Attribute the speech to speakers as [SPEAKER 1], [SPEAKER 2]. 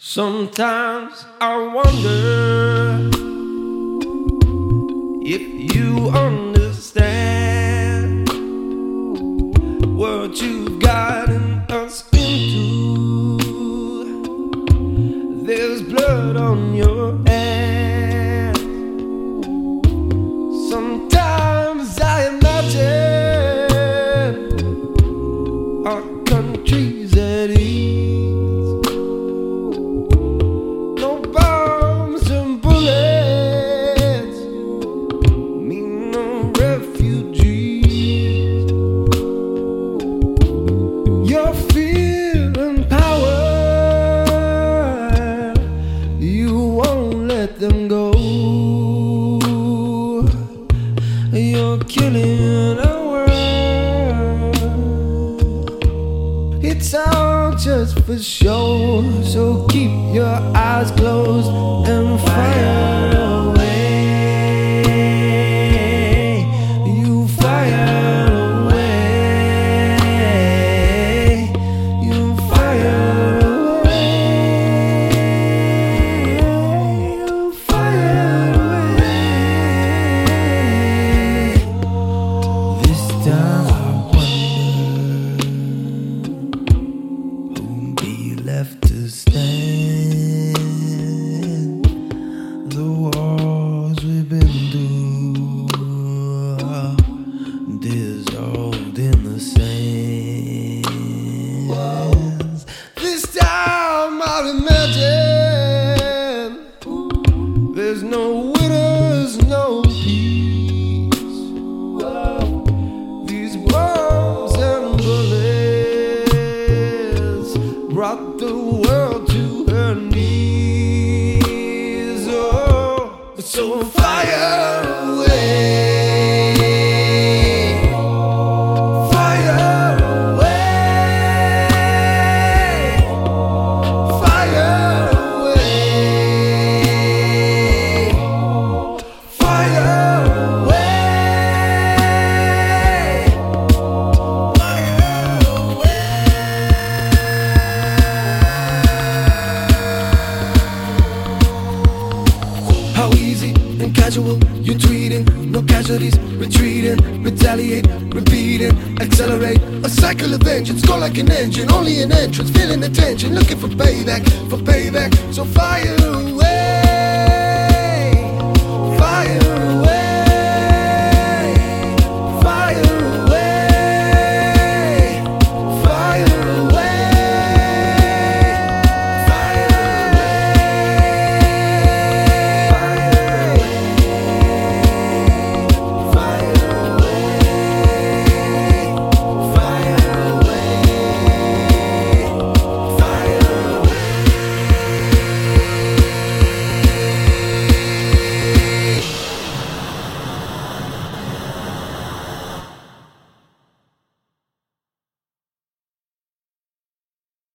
[SPEAKER 1] Sometimes I wonder if you understand what you've gotten us into. There's blood on your hands. Sometimes I imagine them go. You're killing our world. It's all just for show, so keep your eyes closed and fire imagine there's no winners, no peace. These bombs and bullets brought the world to her knees. Oh, so fire away. No casualties, retreating, retaliate, repeating, accelerate. A cycle of vengeance, go like an engine, only an entrance, feeling the tension, looking for payback, for payback. So fire away.